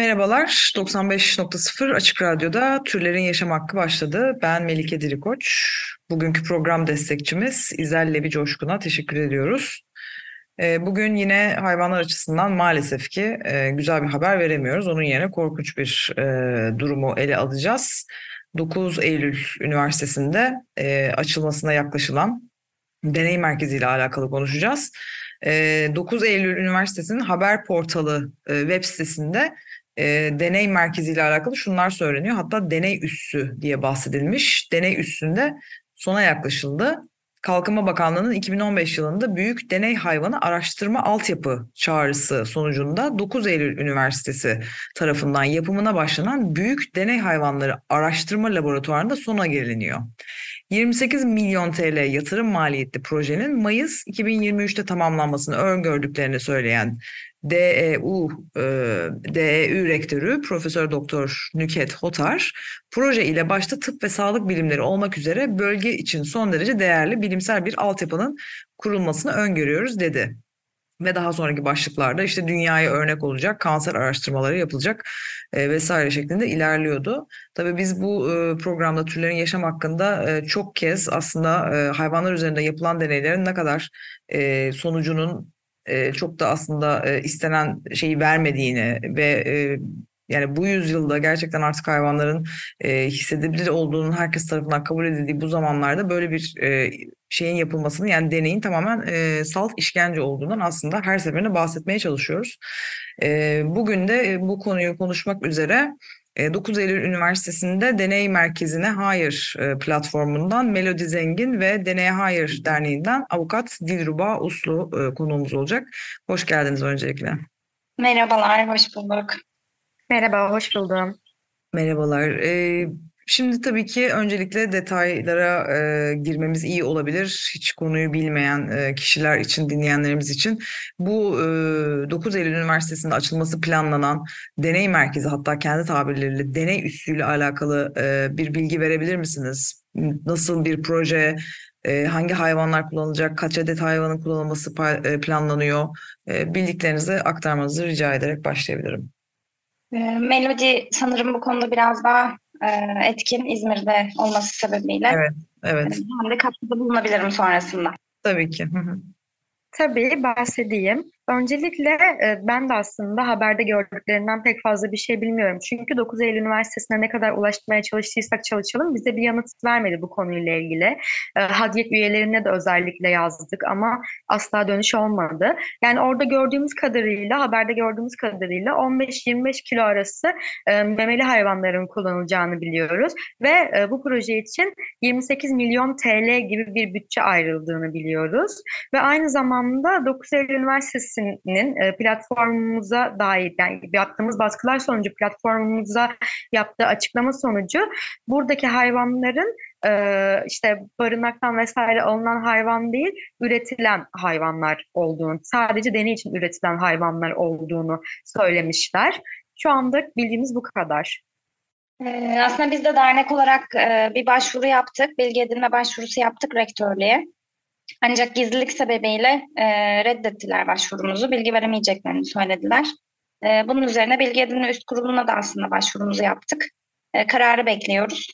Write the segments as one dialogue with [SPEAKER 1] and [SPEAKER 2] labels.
[SPEAKER 1] Merhabalar, 95.0 Açık Radyo'da Türlerin Yaşam Hakkı başladı. Ben Melike Dirikoç. Bugünkü program destekçimiz İzel Levi Coşkun'a teşekkür ediyoruz. Ee, bugün yine hayvanlar açısından maalesef ki e, güzel bir haber veremiyoruz. Onun yerine korkunç bir e, durumu ele alacağız. 9 Eylül Üniversitesi'nde e, açılmasına yaklaşılan deney merkezi ile alakalı konuşacağız. 9 Eylül Üniversitesi'nin haber portalı web sitesinde e, deney merkeziyle alakalı şunlar söyleniyor. Hatta deney üssü diye bahsedilmiş. Deney üssünde sona yaklaşıldı. Kalkınma Bakanlığı'nın 2015 yılında Büyük Deney Hayvanı Araştırma Altyapı çağrısı sonucunda 9 Eylül Üniversitesi tarafından yapımına başlanan Büyük Deney Hayvanları Araştırma Laboratuvarı'nda sona geliniyor. 28 milyon TL yatırım maliyetli projenin Mayıs 2023'te tamamlanmasını öngördüklerini söyleyen DEU e, DEU rektörü Profesör Doktor Nüket Hotar proje ile başta tıp ve sağlık bilimleri olmak üzere bölge için son derece değerli bilimsel bir altyapının kurulmasını öngörüyoruz dedi. Ve daha sonraki başlıklarda işte dünyaya örnek olacak kanser araştırmaları yapılacak e, vesaire şeklinde ilerliyordu. Tabii biz bu e, programda türlerin yaşam hakkında e, çok kez aslında e, hayvanlar üzerinde yapılan deneylerin ne kadar e, sonucunun e, çok da aslında e, istenen şeyi vermediğini ve e, yani bu yüzyılda gerçekten artık hayvanların e, hissedebilir olduğunun herkes tarafından kabul edildiği bu zamanlarda böyle bir şeyin yapılmasını yani deneyin tamamen salt işkence olduğundan aslında her seferinde bahsetmeye çalışıyoruz. Bugün de bu konuyu konuşmak üzere 9 e, Eylül Üniversitesi'nde Deney Merkezi'ne Hayır e, platformundan Melodi Zengin ve Deneye Hayır Derneği'nden avukat Dilruba Uslu e, konuğumuz olacak. Hoş geldiniz öncelikle.
[SPEAKER 2] Merhabalar, hoş bulduk.
[SPEAKER 3] Merhaba, hoş buldum.
[SPEAKER 1] Merhabalar. Ee, Şimdi tabii ki öncelikle detaylara e, girmemiz iyi olabilir. Hiç konuyu bilmeyen e, kişiler için, dinleyenlerimiz için. Bu e, 9 Eylül Üniversitesi'nde açılması planlanan deney merkezi hatta kendi tabirleriyle deney üssüyle alakalı e, bir bilgi verebilir misiniz? Nasıl bir proje, e, hangi hayvanlar kullanılacak, kaç adet hayvanın kullanılması e, planlanıyor? E, bildiklerinizi aktarmanızı rica ederek başlayabilirim.
[SPEAKER 2] E, Melodi sanırım bu konuda biraz daha etkin İzmir'de olması sebebiyle.
[SPEAKER 1] Evet, evet.
[SPEAKER 2] Ben de katkıda bulunabilirim sonrasında.
[SPEAKER 1] Tabii ki.
[SPEAKER 3] Tabii bahsedeyim. Öncelikle e, ben de aslında haberde gördüklerinden pek fazla bir şey bilmiyorum. Çünkü 9 Eylül Üniversitesi'ne ne kadar ulaşmaya çalıştıysak çalışalım bize bir yanıt vermedi bu konuyla ilgili. E, Hadiyet üyelerine de özellikle yazdık ama asla dönüş olmadı. Yani orada gördüğümüz kadarıyla, haberde gördüğümüz kadarıyla 15-25 kilo arası e, memeli hayvanların kullanılacağını biliyoruz. Ve bu proje için 28 milyon TL gibi bir bütçe ayrıldığını biliyoruz. Ve aynı zamanda 9 Eylül Üniversitesi Üniversitesi'nin e, platformumuza dair yani yaptığımız baskılar sonucu platformumuza yaptığı açıklama sonucu buradaki hayvanların e, işte barınaktan vesaire alınan hayvan değil, üretilen hayvanlar olduğunu, sadece deney için üretilen hayvanlar olduğunu söylemişler. Şu anda bildiğimiz bu kadar.
[SPEAKER 2] E, aslında biz de dernek olarak bir başvuru yaptık. Bilgi edinme başvurusu yaptık rektörlüğe. Ancak gizlilik sebebiyle e, reddettiler başvurumuzu. Bilgi veremeyeceklerini söylediler. E, bunun üzerine Bilgi Edinme Üst Kurulu'na da aslında başvurumuzu yaptık. E, kararı bekliyoruz.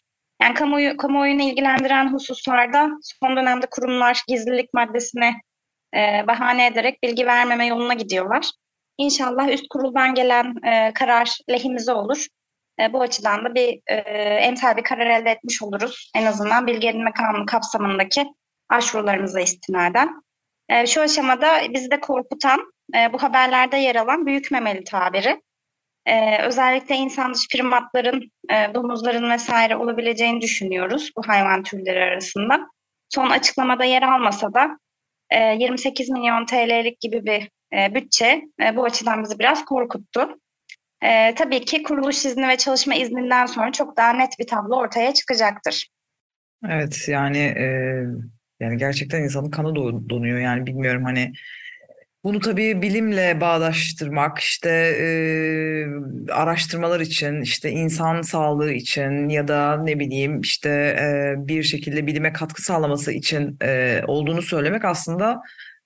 [SPEAKER 2] Yani kamuoyu, kamuoyunu ilgilendiren hususlarda son dönemde kurumlar gizlilik maddesine e, bahane ederek bilgi vermeme yoluna gidiyorlar. İnşallah üst kuruldan gelen e, karar lehimize olur. E, bu açıdan da bir e, entel bir karar elde etmiş oluruz. En azından bilgi edinme kanunu kapsamındaki başvurularımıza istinaden. E, şu aşamada bizi de korkutan e, bu haberlerde yer alan büyük memeli tabiri. E, özellikle insan dışı primatların, e, domuzların vesaire olabileceğini düşünüyoruz bu hayvan türleri arasında. Son açıklamada yer almasa da e, 28 milyon TL'lik gibi bir e, bütçe e, bu açıdan bizi biraz korkuttu. E, tabii ki kuruluş izni ve çalışma izninden sonra çok daha net bir tablo ortaya çıkacaktır.
[SPEAKER 1] Evet yani e, yani gerçekten insanın kanı donuyor yani bilmiyorum hani bunu tabii bilimle bağdaştırmak, işte e, araştırmalar için, işte insan sağlığı için ya da ne bileyim işte e, bir şekilde bilime katkı sağlaması için e, olduğunu söylemek aslında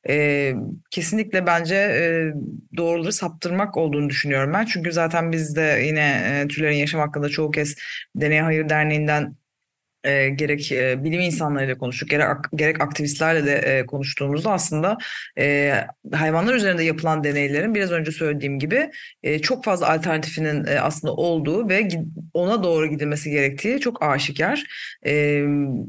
[SPEAKER 1] e, kesinlikle bence e, doğruları saptırmak olduğunu düşünüyorum ben. Çünkü zaten biz de yine e, türlerin yaşam hakkında çoğu kez Deney Hayır Derneği'nden e, gerek e, bilim insanlarıyla konuştuk, gerek, gerek aktivistlerle de e, konuştuğumuzda aslında e, hayvanlar üzerinde yapılan deneylerin biraz önce söylediğim gibi e, çok fazla alternatifinin e, aslında olduğu ve ona doğru gidilmesi gerektiği çok aşikar. E,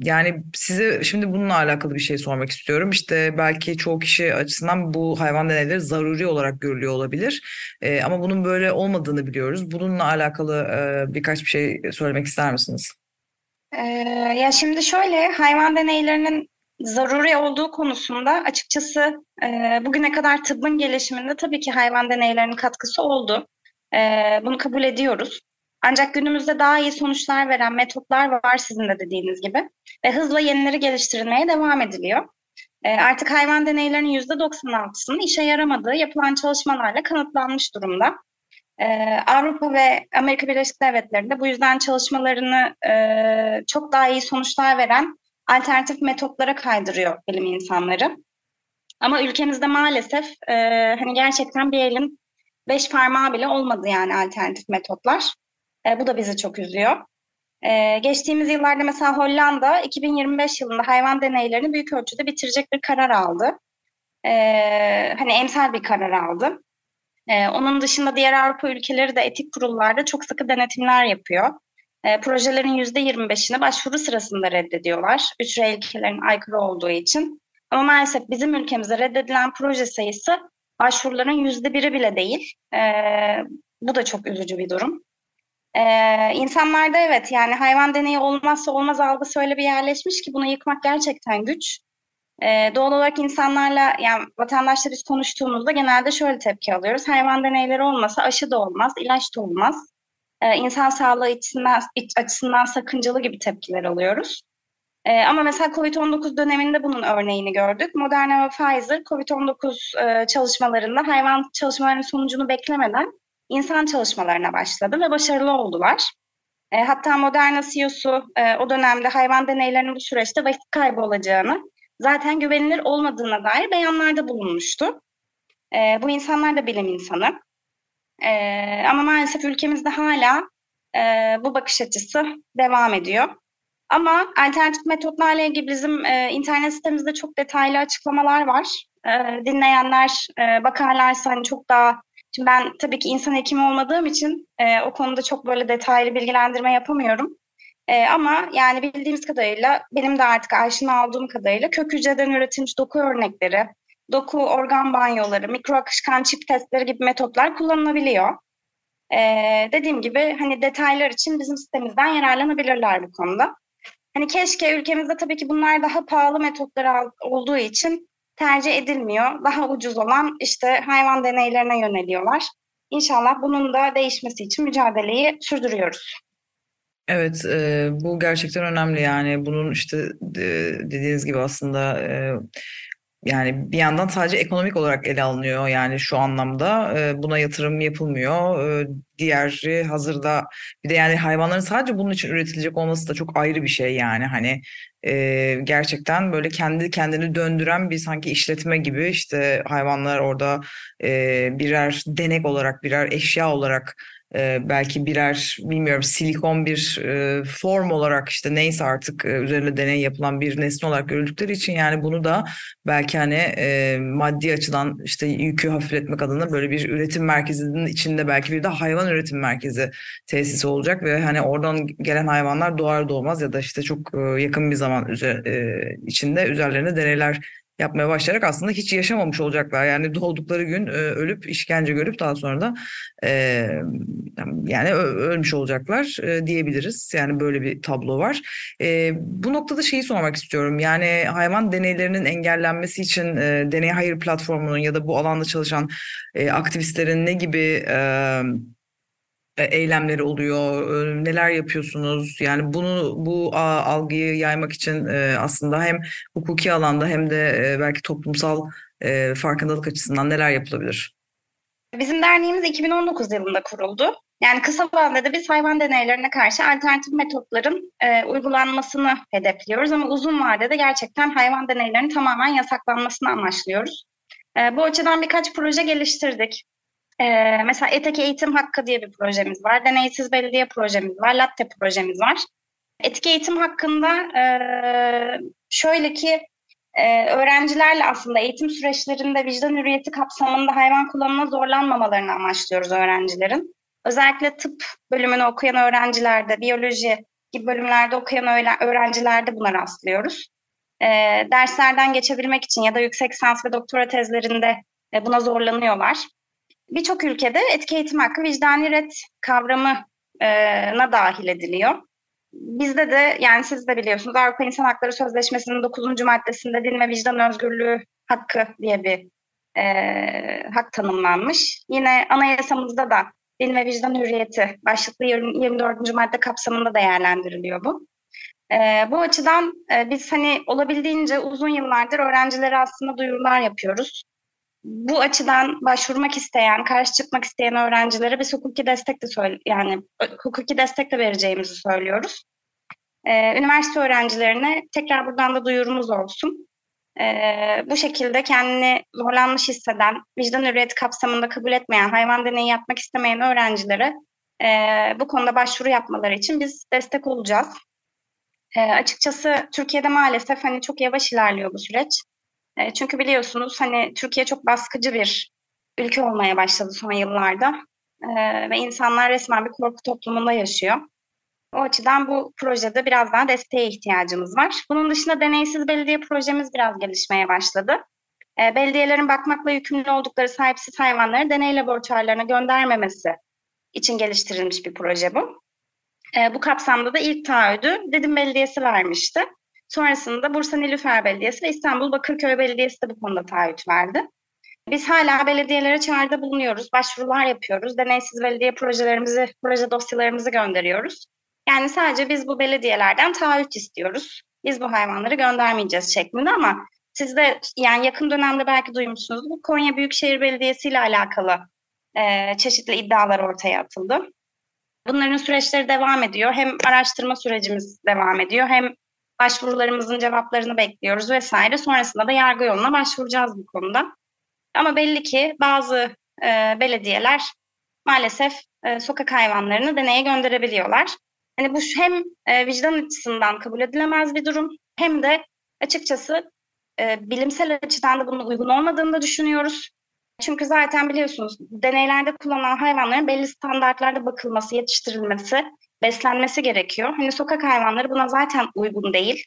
[SPEAKER 1] yani size şimdi bununla alakalı bir şey sormak istiyorum. İşte belki çoğu kişi açısından bu hayvan deneyleri zaruri olarak görülüyor olabilir. E, ama bunun böyle olmadığını biliyoruz. Bununla alakalı e, birkaç bir şey söylemek ister misiniz?
[SPEAKER 2] Ee, ya şimdi şöyle hayvan deneylerinin zaruri olduğu konusunda açıkçası e, bugüne kadar tıbbın gelişiminde tabii ki hayvan deneylerinin katkısı oldu. E, bunu kabul ediyoruz. Ancak günümüzde daha iyi sonuçlar veren metotlar var sizin de dediğiniz gibi ve hızla yenileri geliştirilmeye devam ediliyor. E, artık hayvan deneylerinin %96'sının işe yaramadığı yapılan çalışmalarla kanıtlanmış durumda. Ee, Avrupa ve Amerika Birleşik Devletleri'nde bu yüzden çalışmalarını e, çok daha iyi sonuçlar veren alternatif metotlara kaydırıyor bilim insanları. Ama ülkemizde maalesef e, hani gerçekten bir elin beş parmağı bile olmadı yani alternatif metotlar. E, bu da bizi çok üzüyor. Geçtiğimiz yıllarda mesela Hollanda 2025 yılında hayvan deneylerini büyük ölçüde bitirecek bir karar aldı. E, hani emsal bir karar aldı. Ee, onun dışında diğer Avrupa ülkeleri de etik kurullarda çok sıkı denetimler yapıyor. Ee, projelerin %25'ini başvuru sırasında reddediyorlar. Üç R ilkelerin aykırı olduğu için. Ama maalesef bizim ülkemizde reddedilen proje sayısı başvuruların %1'i bile değil. Ee, bu da çok üzücü bir durum. Ee, insanlarda evet yani hayvan deneyi olmazsa olmaz algısı öyle bir yerleşmiş ki bunu yıkmak gerçekten güç. Ee, doğal olarak insanlarla yani vatandaşla biz konuştuğumuzda genelde şöyle tepki alıyoruz. Hayvan deneyleri olmasa aşı da olmaz, ilaç da olmaz. Ee, insan sağlığı açısından, açısından sakıncalı gibi tepkiler alıyoruz. Ee, ama mesela COVID-19 döneminde bunun örneğini gördük. Moderna ve Pfizer COVID-19 e, çalışmalarında hayvan çalışmalarının sonucunu beklemeden insan çalışmalarına başladı ve başarılı oldular. E, hatta Moderna CEO'su e, o dönemde hayvan deneylerinin bu süreçte vakit kaybı olacağını zaten güvenilir olmadığına dair beyanlarda bulunmuştu. E, bu insanlar da bilim insanı. E, ama maalesef ülkemizde hala e, bu bakış açısı devam ediyor. Ama alternatif metotlarla ilgili bizim e, internet sitemizde çok detaylı açıklamalar var. E, dinleyenler e, bakarlarsa hani çok daha Şimdi ben tabii ki insan hekimi olmadığım için e, o konuda çok böyle detaylı bilgilendirme yapamıyorum. E, ama yani bildiğimiz kadarıyla benim de artık aşina olduğum kadarıyla kök hücreden üretilmiş doku örnekleri, doku organ banyoları, mikro akışkan çip testleri gibi metotlar kullanılabiliyor. Ee, dediğim gibi hani detaylar için bizim sitemizden yararlanabilirler bu konuda. Hani keşke ülkemizde tabii ki bunlar daha pahalı metotlar olduğu için tercih edilmiyor. Daha ucuz olan işte hayvan deneylerine yöneliyorlar. İnşallah bunun da değişmesi için mücadeleyi sürdürüyoruz.
[SPEAKER 1] Evet, e, bu gerçekten önemli. Yani bunun işte e, dediğiniz gibi aslında e, yani bir yandan sadece ekonomik olarak ele alınıyor yani şu anlamda. E, buna yatırım yapılmıyor. E, diğeri hazırda bir de yani hayvanların sadece bunun için üretilecek olması da çok ayrı bir şey yani. Hani e, gerçekten böyle kendi kendini döndüren bir sanki işletme gibi işte hayvanlar orada e, birer denek olarak birer eşya olarak e, belki birer bilmiyorum silikon bir e, form olarak işte neyse artık e, üzerinde deney yapılan bir nesne olarak görüldükleri için yani bunu da belki hani e, maddi açıdan işte yükü hafifletmek adına böyle bir üretim merkezinin içinde belki bir de hayvan üretim merkezi tesisi olacak ve hani oradan gelen hayvanlar doğar doğmaz ya da işte çok e, yakın bir zaman üzer, e, içinde üzerlerine deneyler yapmaya başlayarak aslında hiç yaşamamış olacaklar. Yani doğdukları gün e, ölüp işkence görüp daha sonra da e, yani ölmüş olacaklar e, diyebiliriz. Yani böyle bir tablo var. E, bu noktada şeyi sormak istiyorum. Yani hayvan deneylerinin engellenmesi için e, Deney Hayır platformunun ya da bu alanda çalışan e, aktivistlerin ne gibi e, eylemleri oluyor? E, neler yapıyorsunuz? Yani bunu bu algıyı yaymak için e, aslında hem hukuki alanda hem de belki toplumsal farkındalık açısından neler yapılabilir?
[SPEAKER 2] Bizim derneğimiz 2019 yılında kuruldu. Yani kısa vadede biz hayvan deneylerine karşı alternatif metotların e, uygulanmasını hedefliyoruz ama uzun vadede gerçekten hayvan deneylerinin tamamen yasaklanmasını amaçlıyoruz. E, bu açıdan birkaç proje geliştirdik. E, mesela Etek Eğitim Hakkı diye bir projemiz var. Deneysiz Belediye projemiz var. Latte projemiz var. Etik eğitim hakkında e, şöyle ki e, öğrencilerle aslında eğitim süreçlerinde vicdan hürriyeti kapsamında hayvan kullanımına zorlanmamalarını amaçlıyoruz öğrencilerin. Özellikle tıp bölümünü okuyan öğrencilerde, biyoloji gibi bölümlerde okuyan öğrencilerde buna rastlıyoruz. E, derslerden geçebilmek için ya da yüksek lisans ve doktora tezlerinde e, buna zorlanıyorlar. Birçok ülkede etki eğitim hakkı vicdani ret kavramına dahil ediliyor. Bizde de yani siz de biliyorsunuz Avrupa İnsan Hakları Sözleşmesi'nin 9. maddesinde din ve vicdan özgürlüğü hakkı diye bir e, hak tanımlanmış. Yine anayasamızda da din ve vicdan hürriyeti başlıklı 24. madde kapsamında değerlendiriliyor bu. E, bu açıdan e, biz hani olabildiğince uzun yıllardır öğrencilere aslında duyurular yapıyoruz. Bu açıdan başvurmak isteyen, karşı çıkmak isteyen öğrencilere bir hukuki destek de söyle yani hukuki destek de vereceğimizi söylüyoruz. Ee, üniversite öğrencilerine tekrar buradan da duyurumuz olsun. Ee, bu şekilde kendini zorlanmış hisseden, vicdan hürriyeti kapsamında kabul etmeyen, hayvan deneyi yapmak istemeyen öğrencilere e, bu konuda başvuru yapmaları için biz destek olacağız. E, açıkçası Türkiye'de maalesef hani çok yavaş ilerliyor bu süreç. E, çünkü biliyorsunuz hani Türkiye çok baskıcı bir ülke olmaya başladı son yıllarda. E, ve insanlar resmen bir korku toplumunda yaşıyor. O açıdan bu projede biraz daha desteğe ihtiyacımız var. Bunun dışında deneysiz belediye projemiz biraz gelişmeye başladı. E, belediyelerin bakmakla yükümlü oldukları sahipsiz hayvanları deney laboratuvarlarına göndermemesi için geliştirilmiş bir proje bu. E, bu kapsamda da ilk taahhüdü Dedim Belediyesi vermişti. Sonrasında Bursa Nilüfer Belediyesi ve İstanbul Bakırköy Belediyesi de bu konuda taahhüt verdi. Biz hala belediyelere çağrıda bulunuyoruz, başvurular yapıyoruz, deneysiz belediye projelerimizi, proje dosyalarımızı gönderiyoruz. Yani sadece biz bu belediyelerden taahhüt istiyoruz. Biz bu hayvanları göndermeyeceğiz şeklinde ama siz de yani yakın dönemde belki duymuşsunuz bu Konya Büyükşehir Belediyesi ile alakalı e, çeşitli iddialar ortaya atıldı. Bunların süreçleri devam ediyor. Hem araştırma sürecimiz devam ediyor hem başvurularımızın cevaplarını bekliyoruz vesaire. Sonrasında da yargı yoluna başvuracağız bu konuda. Ama belli ki bazı e, belediyeler maalesef e, sokak hayvanlarını deneye gönderebiliyorlar. Hani bu hem e, vicdan açısından kabul edilemez bir durum hem de açıkçası e, bilimsel açıdan da bunun uygun olmadığını da düşünüyoruz. Çünkü zaten biliyorsunuz deneylerde kullanılan hayvanların belli standartlarda bakılması, yetiştirilmesi, beslenmesi gerekiyor. Hani sokak hayvanları buna zaten uygun değil.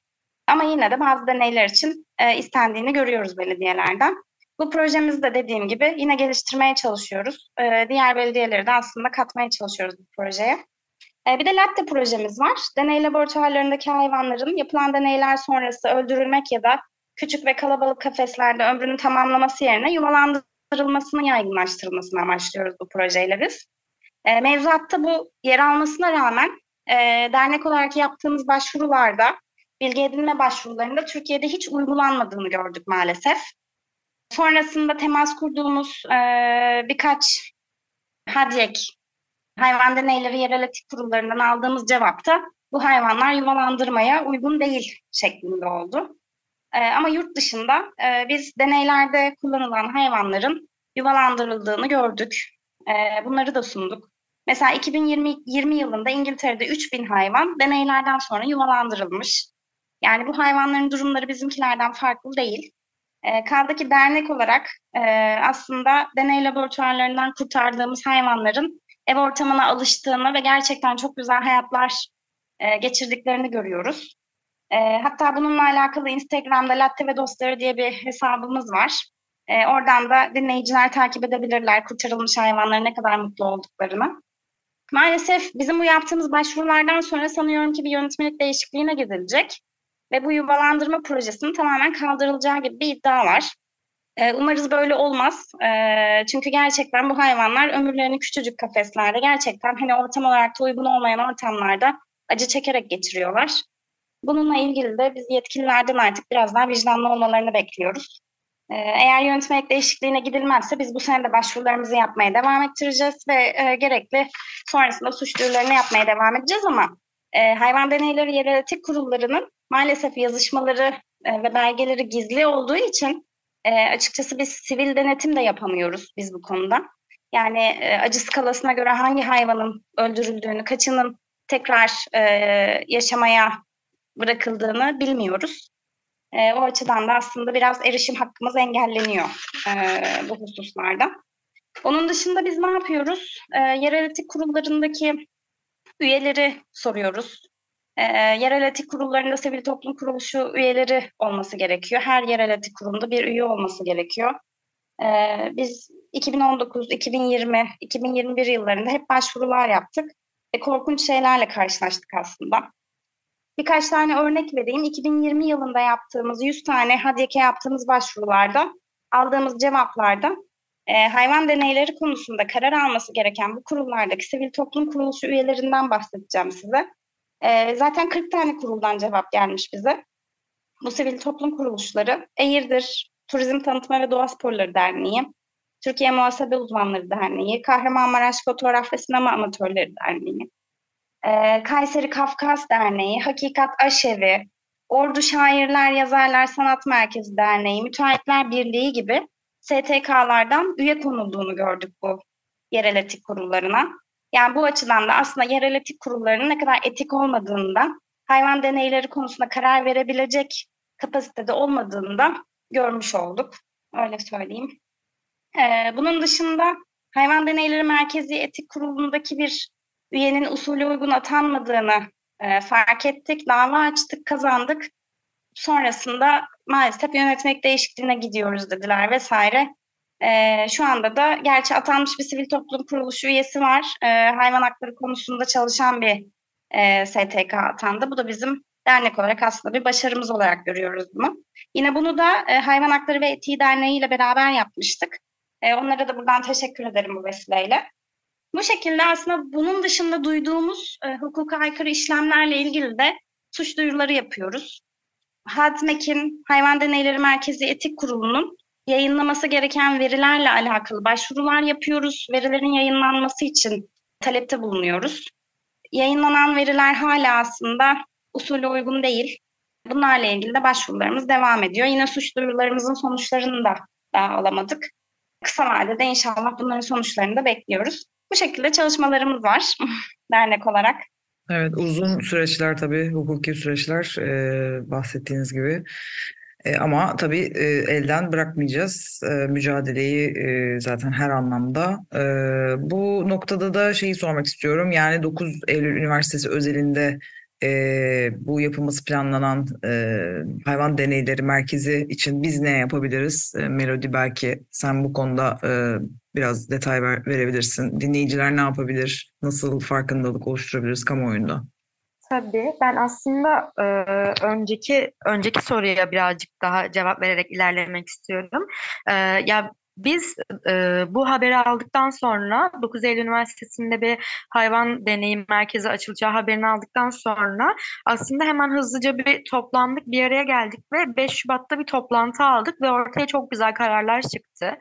[SPEAKER 2] Ama yine de bazı deneyler için e, istendiğini görüyoruz belediyelerden. Bu projemizi de dediğim gibi yine geliştirmeye çalışıyoruz. E, diğer belediyeleri de aslında katmaya çalışıyoruz bu projeye. E, bir de latte projemiz var. Deney laboratuvarlarındaki hayvanların yapılan deneyler sonrası öldürülmek ya da küçük ve kalabalık kafeslerde ömrünü tamamlaması yerine yuvalandırılmasını yaygınlaştırılmasını amaçlıyoruz bu projeyle biz. E, mevzuatta bu yer almasına rağmen e, dernek olarak yaptığımız başvurularda bilgi edinme başvurularında Türkiye'de hiç uygulanmadığını gördük maalesef. Sonrasında temas kurduğumuz e, birkaç HADYEK hayvan deneyleri yerel etik kurullarından aldığımız cevapta bu hayvanlar yuvalandırmaya uygun değil şeklinde oldu. E, ama yurt dışında e, biz deneylerde kullanılan hayvanların yuvalandırıldığını gördük. E, bunları da sunduk. Mesela 2020 20 yılında İngiltere'de 3000 hayvan deneylerden sonra yuvalandırılmış. Yani bu hayvanların durumları bizimkilerden farklı değil. E, kaldı ki dernek olarak e, aslında deney laboratuvarlarından kurtardığımız hayvanların ev ortamına alıştığını ve gerçekten çok güzel hayatlar e, geçirdiklerini görüyoruz. E, hatta bununla alakalı Instagram'da Latte ve Dostları diye bir hesabımız var. E, oradan da dinleyiciler takip edebilirler kurtarılmış hayvanların ne kadar mutlu olduklarını. Maalesef bizim bu yaptığımız başvurulardan sonra sanıyorum ki bir yönetmelik değişikliğine gidilecek ve bu yuvalandırma projesinin tamamen kaldırılacağı gibi bir iddia var. E, umarız böyle olmaz. E, çünkü gerçekten bu hayvanlar ömürlerini küçücük kafeslerde gerçekten hani ortam olarak da uygun olmayan ortamlarda acı çekerek geçiriyorlar. Bununla ilgili de biz yetkililerden artık biraz daha vicdanlı olmalarını bekliyoruz. Ee, eğer yönetmelik değişikliğine gidilmezse biz bu sene de başvurularımızı yapmaya devam ettireceğiz ve e, gerekli sonrasında suç duyurularını yapmaya devam edeceğiz ama e, hayvan deneyleri yerel etik kurullarının maalesef yazışmaları e, ve belgeleri gizli olduğu için e, açıkçası biz sivil denetim de yapamıyoruz biz bu konuda. Yani e, acı skalasına göre hangi hayvanın öldürüldüğünü, kaçının tekrar e, yaşamaya bırakıldığını bilmiyoruz. E, o açıdan da aslında biraz erişim hakkımız engelleniyor e, bu hususlarda. Onun dışında biz ne yapıyoruz? E, yerel etik kurullarındaki üyeleri soruyoruz. E, yerel etik kurullarında sivil toplum kuruluşu üyeleri olması gerekiyor. Her yerel etik kurumda bir üye olması gerekiyor. E, biz 2019, 2020, 2021 yıllarında hep başvurular yaptık ve korkunç şeylerle karşılaştık aslında. Birkaç tane örnek vereyim. 2020 yılında yaptığımız 100 tane HADYEK'e yaptığımız başvurularda aldığımız cevaplarda e, hayvan deneyleri konusunda karar alması gereken bu kurullardaki sivil toplum kuruluşu üyelerinden bahsedeceğim size. E, zaten 40 tane kuruldan cevap gelmiş bize. Bu sivil toplum kuruluşları EİR'dir, Turizm Tanıtma ve Doğa Sporları Derneği, Türkiye Muhasebe Uzmanları Derneği, Kahramanmaraş Fotoğraf ve Sinema Amatörleri Derneği, e, Kayseri Kafkas Derneği, Hakikat Aşevi, Ordu Şairler Yazarlar Sanat Merkezi Derneği, Müteahhitler Birliği gibi STK'lardan üye konulduğunu gördük bu yerel etik kurullarına. Yani bu açıdan da aslında yerel etik kurullarının ne kadar etik olmadığında, hayvan deneyleri konusunda karar verebilecek kapasitede olmadığını da görmüş olduk. Öyle söyleyeyim. Ee, bunun dışında Hayvan Deneyleri Merkezi Etik Kurulu'ndaki bir üyenin usulü uygun atanmadığını e, fark ettik. Dava açtık, kazandık. Sonrasında maalesef yönetmek değişikliğine gidiyoruz dediler vesaire. E, şu anda da gerçi atanmış bir sivil toplum kuruluşu üyesi var. E, hayvan hakları konusunda çalışan bir e, STK atandı. Bu da bizim dernek olarak aslında bir başarımız olarak görüyoruz bunu. Yine bunu da e, Hayvan Hakları ve Etiği Derneği ile beraber yapmıştık. E, onlara da buradan teşekkür ederim bu vesileyle. Bu şekilde aslında bunun dışında duyduğumuz e, hukuka aykırı işlemlerle ilgili de suç duyuruları yapıyoruz. HADMEK'in Hayvan Deneyleri Merkezi Etik Kurulu'nun yayınlaması gereken verilerle alakalı başvurular yapıyoruz. Verilerin yayınlanması için talepte bulunuyoruz. Yayınlanan veriler hala aslında usulü uygun değil. Bunlarla ilgili de başvurularımız devam ediyor. Yine suç duyurularımızın sonuçlarını da daha alamadık. Kısa vadede inşallah bunların sonuçlarını da bekliyoruz. Bu şekilde çalışmalarımız var dernek olarak.
[SPEAKER 1] Evet uzun süreçler tabii hukuki süreçler e, bahsettiğiniz gibi. E, ama tabii e, elden bırakmayacağız e, mücadeleyi e, zaten her anlamda. E, bu noktada da şeyi sormak istiyorum. Yani 9 Eylül Üniversitesi özelinde e, bu yapılması planlanan e, hayvan deneyleri merkezi için biz ne yapabiliriz? E, Melody belki sen bu konuda e, biraz detay ver, verebilirsin. Dinleyiciler ne yapabilir? Nasıl farkındalık oluşturabiliriz kamuoyunda?
[SPEAKER 3] Tabii ben aslında e, önceki önceki soruya birazcık daha cevap vererek ilerlemek istiyorum. E, ya biz e, bu haberi aldıktan sonra 9 Eylül Üniversitesi'nde bir hayvan deneyim merkezi açılacağı haberini aldıktan sonra aslında hemen hızlıca bir toplandık, bir araya geldik ve 5 Şubat'ta bir toplantı aldık ve ortaya çok güzel kararlar çıktı.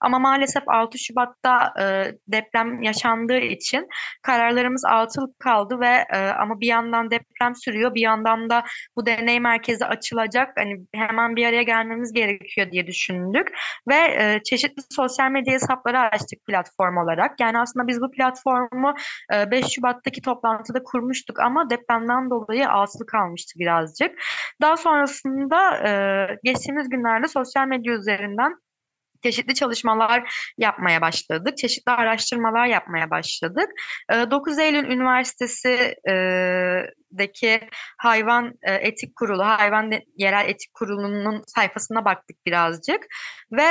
[SPEAKER 3] Ama maalesef 6 Şubat'ta e, deprem yaşandığı için kararlarımız atıl kaldı ve e, ama bir yandan deprem sürüyor, bir yandan da bu deney merkezi açılacak. Hani hemen bir araya gelmemiz gerekiyor diye düşündük ve e, çeşitli sosyal medya hesapları açtık platform olarak. Yani aslında biz bu platformu 5 e, Şubat'taki toplantıda kurmuştuk ama depremden dolayı asılı kalmıştı birazcık. Daha sonrasında e, geçtiğimiz günlerde sosyal medya üzerinden çeşitli çalışmalar yapmaya başladık. Çeşitli araştırmalar yapmaya başladık. 9 Eylül Üniversitesi'deki hayvan etik kurulu, hayvan yerel etik kurulunun sayfasına baktık birazcık. Ve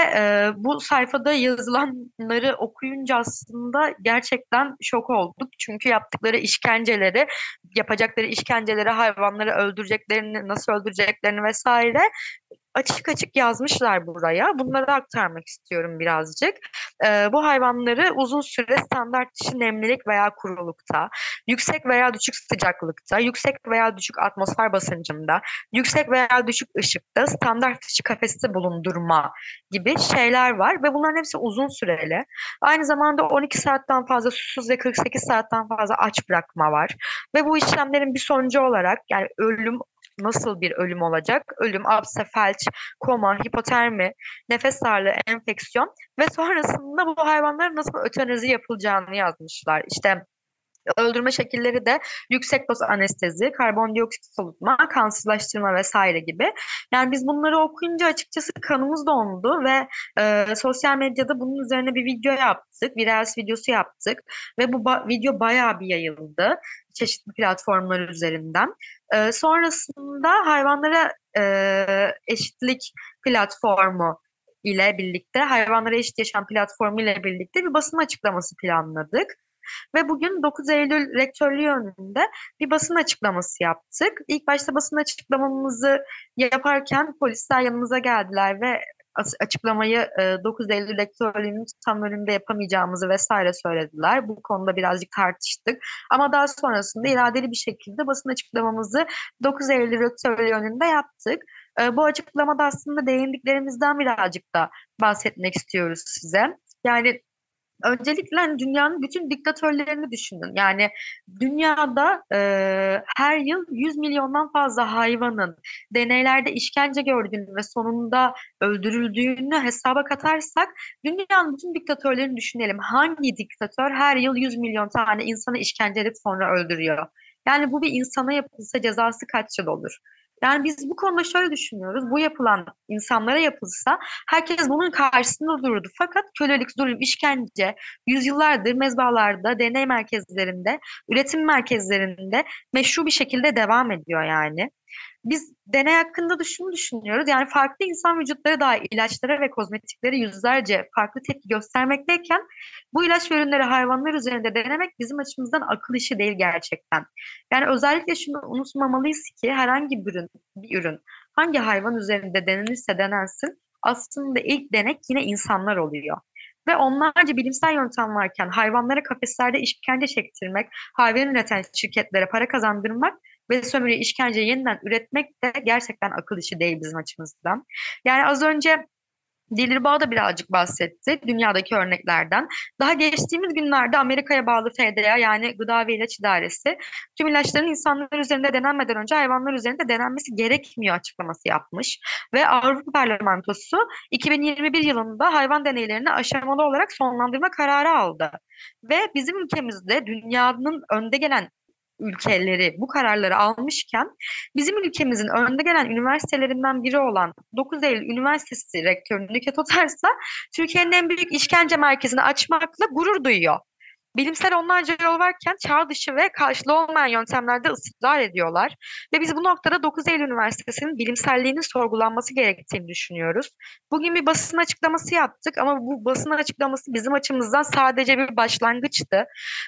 [SPEAKER 3] bu sayfada yazılanları okuyunca aslında gerçekten şok olduk. Çünkü yaptıkları işkenceleri, yapacakları işkenceleri, hayvanları öldüreceklerini, nasıl öldüreceklerini vesaire açık açık yazmışlar buraya. Bunları aktarmak istiyorum birazcık. E, bu hayvanları uzun süre standart dışı nemlilik veya kurulukta, yüksek veya düşük sıcaklıkta, yüksek veya düşük atmosfer basıncında, yüksek veya düşük ışıkta standart dışı kafeste bulundurma gibi şeyler var ve bunların hepsi uzun süreli. Aynı zamanda 12 saatten fazla susuz ve 48 saatten fazla aç bırakma var. Ve bu işlemlerin bir sonucu olarak yani ölüm nasıl bir ölüm olacak? Ölüm, apse, felç, koma, hipotermi, nefes darlığı, enfeksiyon ve sonrasında bu hayvanların nasıl ötenazi yapılacağını yazmışlar. İşte Öldürme şekilleri de yüksek doz anestezi, karbondioksit solutma, kansızlaştırma vesaire gibi. Yani biz bunları okuyunca açıkçası kanımız dondu ve e, sosyal medyada bunun üzerine bir video yaptık, bir Reels videosu yaptık ve bu ba- video bayağı bir yayıldı çeşitli platformlar üzerinden. E, sonrasında hayvanlara e, eşitlik platformu ile birlikte, hayvanlara eşit yaşam platformu ile birlikte bir basın açıklaması planladık. Ve bugün 9 Eylül rektörlüğü önünde bir basın açıklaması yaptık. İlk başta basın açıklamamızı yaparken polisler yanımıza geldiler ve açıklamayı 9 Eylül rektörlüğünün tam önünde yapamayacağımızı vesaire söylediler. Bu konuda birazcık tartıştık. Ama daha sonrasında iradeli bir şekilde basın açıklamamızı 9 Eylül rektörlüğü önünde yaptık. Bu açıklamada aslında değindiklerimizden birazcık da bahsetmek istiyoruz size. Yani öncelikle hani dünyanın bütün diktatörlerini düşünün. Yani dünyada e, her yıl 100 milyondan fazla hayvanın deneylerde işkence gördüğünü ve sonunda öldürüldüğünü hesaba katarsak dünyanın bütün diktatörlerini düşünelim. Hangi diktatör her yıl 100 milyon tane insanı işkence edip sonra öldürüyor? Yani bu bir insana yapılsa cezası kaç yıl olur? Yani biz bu konuda şöyle düşünüyoruz. Bu yapılan insanlara yapılsa herkes bunun karşısında dururdu. Fakat kölelik, zulüm, işkence yüzyıllardır mezbalarda, deney merkezlerinde, üretim merkezlerinde meşru bir şekilde devam ediyor yani. Biz deney hakkında da şunu düşünüyoruz. Yani farklı insan vücutları dahi ilaçlara ve kozmetiklere yüzlerce farklı tepki göstermekteyken bu ilaç ve ürünleri hayvanlar üzerinde denemek bizim açımızdan akıl işi değil gerçekten. Yani özellikle şunu unutmamalıyız ki herhangi bir ürün, bir ürün hangi hayvan üzerinde denenirse denensin aslında ilk denek yine insanlar oluyor. Ve onlarca bilimsel yöntem varken hayvanlara kafeslerde işkence çektirmek, hayvan üreten şirketlere para kazandırmak ve sömürü işkence yeniden üretmek de gerçekten akıl işi değil bizim açımızdan. Yani az önce Dilruba da birazcık bahsetti dünyadaki örneklerden. Daha geçtiğimiz günlerde Amerika'ya bağlı FDA yani Gıda ve İlaç İdaresi tüm ilaçların insanlar üzerinde denenmeden önce hayvanlar üzerinde denenmesi gerekmiyor açıklaması yapmış. Ve Avrupa Parlamentosu 2021 yılında hayvan deneylerini aşamalı olarak sonlandırma kararı aldı. Ve bizim ülkemizde dünyanın önde gelen ülkeleri bu kararları almışken bizim ülkemizin önde gelen üniversitelerinden biri olan 9 Eylül Üniversitesi rektörü Nüket Otarsa Türkiye'nin en büyük işkence merkezini açmakla gurur duyuyor. Bilimsel onlarca yol varken çağ dışı ve karşılığı olmayan yöntemlerde ısrar ediyorlar. Ve biz bu noktada 9 Eylül Üniversitesi'nin bilimselliğinin sorgulanması gerektiğini düşünüyoruz. Bugün bir basın açıklaması yaptık ama bu basın açıklaması bizim açımızdan sadece bir başlangıçtı.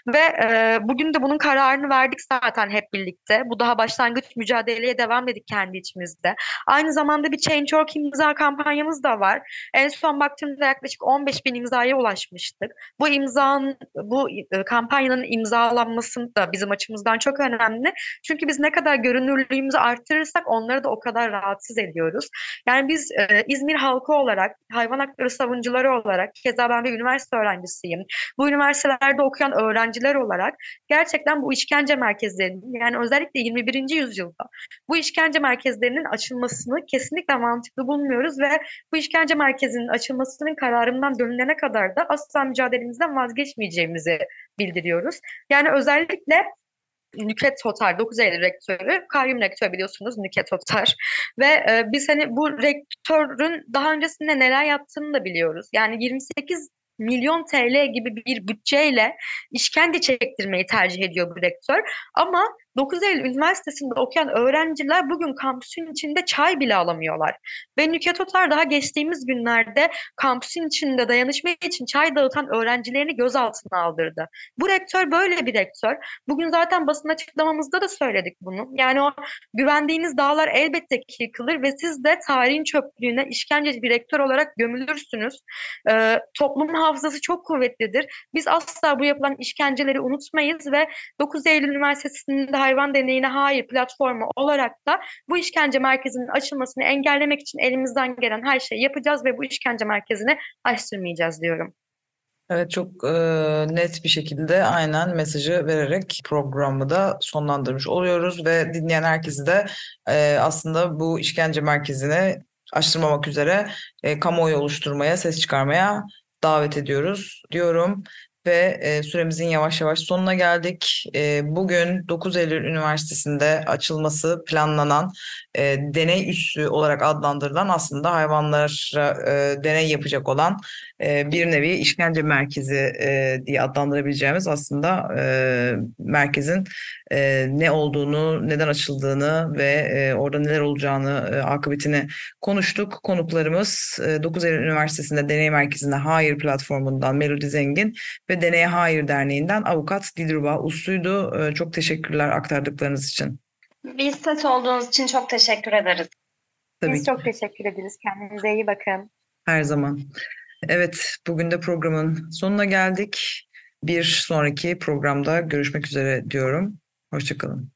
[SPEAKER 3] Ve e, bugün de bunun kararını verdik zaten hep birlikte. Bu daha başlangıç mücadeleye devam edik kendi içimizde. Aynı zamanda bir Change.org imza kampanyamız da var. En son baktığımda yaklaşık 15 bin imzaya ulaşmıştık. Bu imzanın, bu kampanyanın imzalanması da bizim açımızdan çok önemli. Çünkü biz ne kadar görünürlüğümüzü arttırırsak onları da o kadar rahatsız ediyoruz. Yani biz e, İzmir halkı olarak, hayvan hakları savunucuları olarak, keza ben bir üniversite öğrencisiyim. Bu üniversitelerde okuyan öğrenciler olarak gerçekten bu işkence merkezlerinin yani özellikle 21. yüzyılda bu işkence merkezlerinin açılmasını kesinlikle mantıklı bulmuyoruz ve bu işkence merkezinin açılmasının kararından dönülene kadar da asla mücadelemizden vazgeçmeyeceğimizi bildiriyoruz. Yani özellikle Nüket Totar, 9 Eylül rektörü, kayyum rektör biliyorsunuz Nüket Totar. Ve e, biz hani bu rektörün daha öncesinde neler yaptığını da biliyoruz. Yani 28 milyon TL gibi bir bütçeyle işkence çektirmeyi tercih ediyor bu rektör. Ama 9 Eylül Üniversitesi'nde okuyan öğrenciler bugün kampüsün içinde çay bile alamıyorlar. Ve Nüket Otar daha geçtiğimiz günlerde kampüsün içinde dayanışma için çay dağıtan öğrencilerini gözaltına aldırdı. Bu rektör böyle bir rektör. Bugün zaten basın açıklamamızda da söyledik bunu. Yani o güvendiğiniz dağlar elbette ki yıkılır ve siz de tarihin çöplüğüne işkenceci bir rektör olarak gömülürsünüz. Ee, toplumun hafızası çok kuvvetlidir. Biz asla bu yapılan işkenceleri unutmayız ve 9 Eylül Üniversitesi'nde hayvan deneyine hayır platformu olarak da bu işkence merkezinin açılmasını engellemek için elimizden gelen her şeyi yapacağız ve bu işkence merkezini açtırmayacağız diyorum.
[SPEAKER 1] Evet çok e, net bir şekilde aynen mesajı vererek programı da sonlandırmış oluyoruz ve dinleyen herkesi de e, aslında bu işkence merkezini açtırmamak üzere e, kamuoyu oluşturmaya, ses çıkarmaya davet ediyoruz diyorum ve e, süremizin yavaş yavaş sonuna geldik. E, bugün 9 Eylül Üniversitesi'nde açılması planlanan e, deney üssü olarak adlandırılan aslında hayvanlara e, deney yapacak olan e, bir nevi işkence merkezi e, diye adlandırabileceğimiz aslında e, merkezin e, ne olduğunu, neden açıldığını ve e, orada neler olacağını, e, akıbetini konuştuk. Konuklarımız e, 9 Eylül Üniversitesi'nde Deney Merkezi'nde Hayır platformundan Melodi Zengin ve Deneye Hayır Derneği'nden avukat Dilruba Uslu'ydu. E, çok teşekkürler aktardıklarınız için.
[SPEAKER 2] Biz ses olduğunuz için çok teşekkür ederiz.
[SPEAKER 1] Tabii
[SPEAKER 3] Biz
[SPEAKER 1] ki.
[SPEAKER 3] çok teşekkür ederiz. Kendinize iyi bakın.
[SPEAKER 1] Her zaman. Evet, bugün de programın sonuna geldik. Bir sonraki programda görüşmek üzere diyorum. Hoşçakalın.